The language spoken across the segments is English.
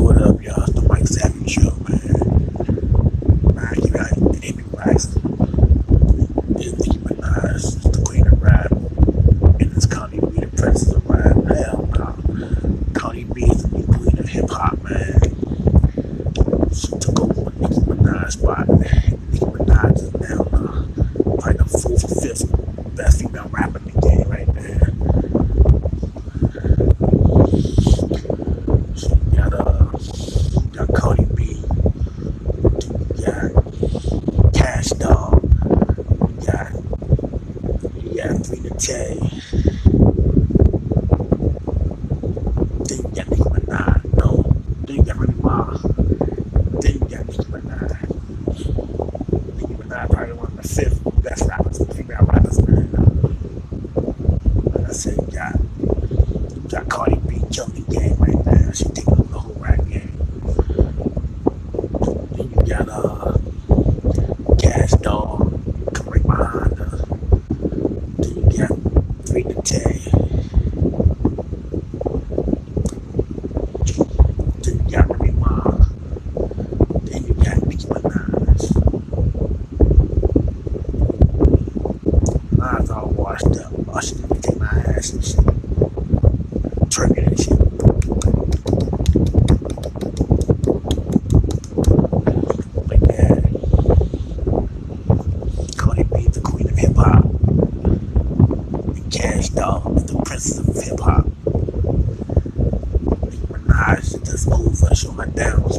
What up? Watch Dog. got, you got three to ten. Then you got Nicki Minaj. No. Then you got Remy Ma. Then you got Nicki Minaj. Nicki Minaj probably one of the fifth best rappers, female rappers right now. I said, I got, you got Cardi B right now. She taking over the whole rap game. Then you got, uh, military. Then you got Remy Ma. you all washed up, washing my ass and shit. Cash dog. and the Princess of Hip Hop. Nicki Minaj just over, showed my dad was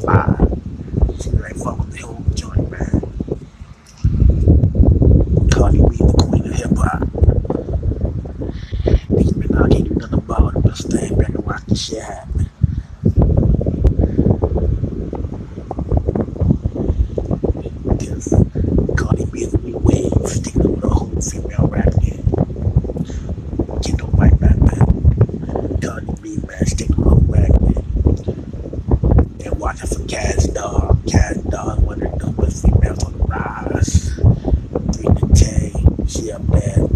She like fuck with the whole joint, man. Cardi B, the queen of hip hop. Nicki Minaj can't do nothing about it, but stand back and watch the shit happen. watching for cats, dog. Cats, dog. One of the dumbest females on the rise. Three to ten. She up there.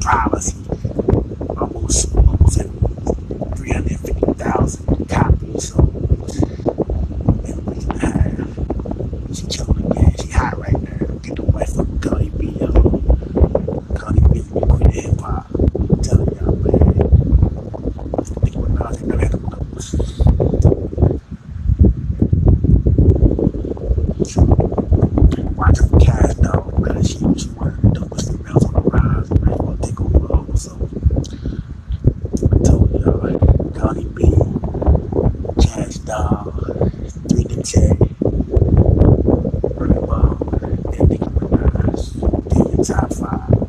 drivers, almost almost at 350,000 copies. So maybe She man. She hot right now. Get away from Cardi B, Cardi B, quit hip hop. da tweeting chair right about and thinking about that. top five.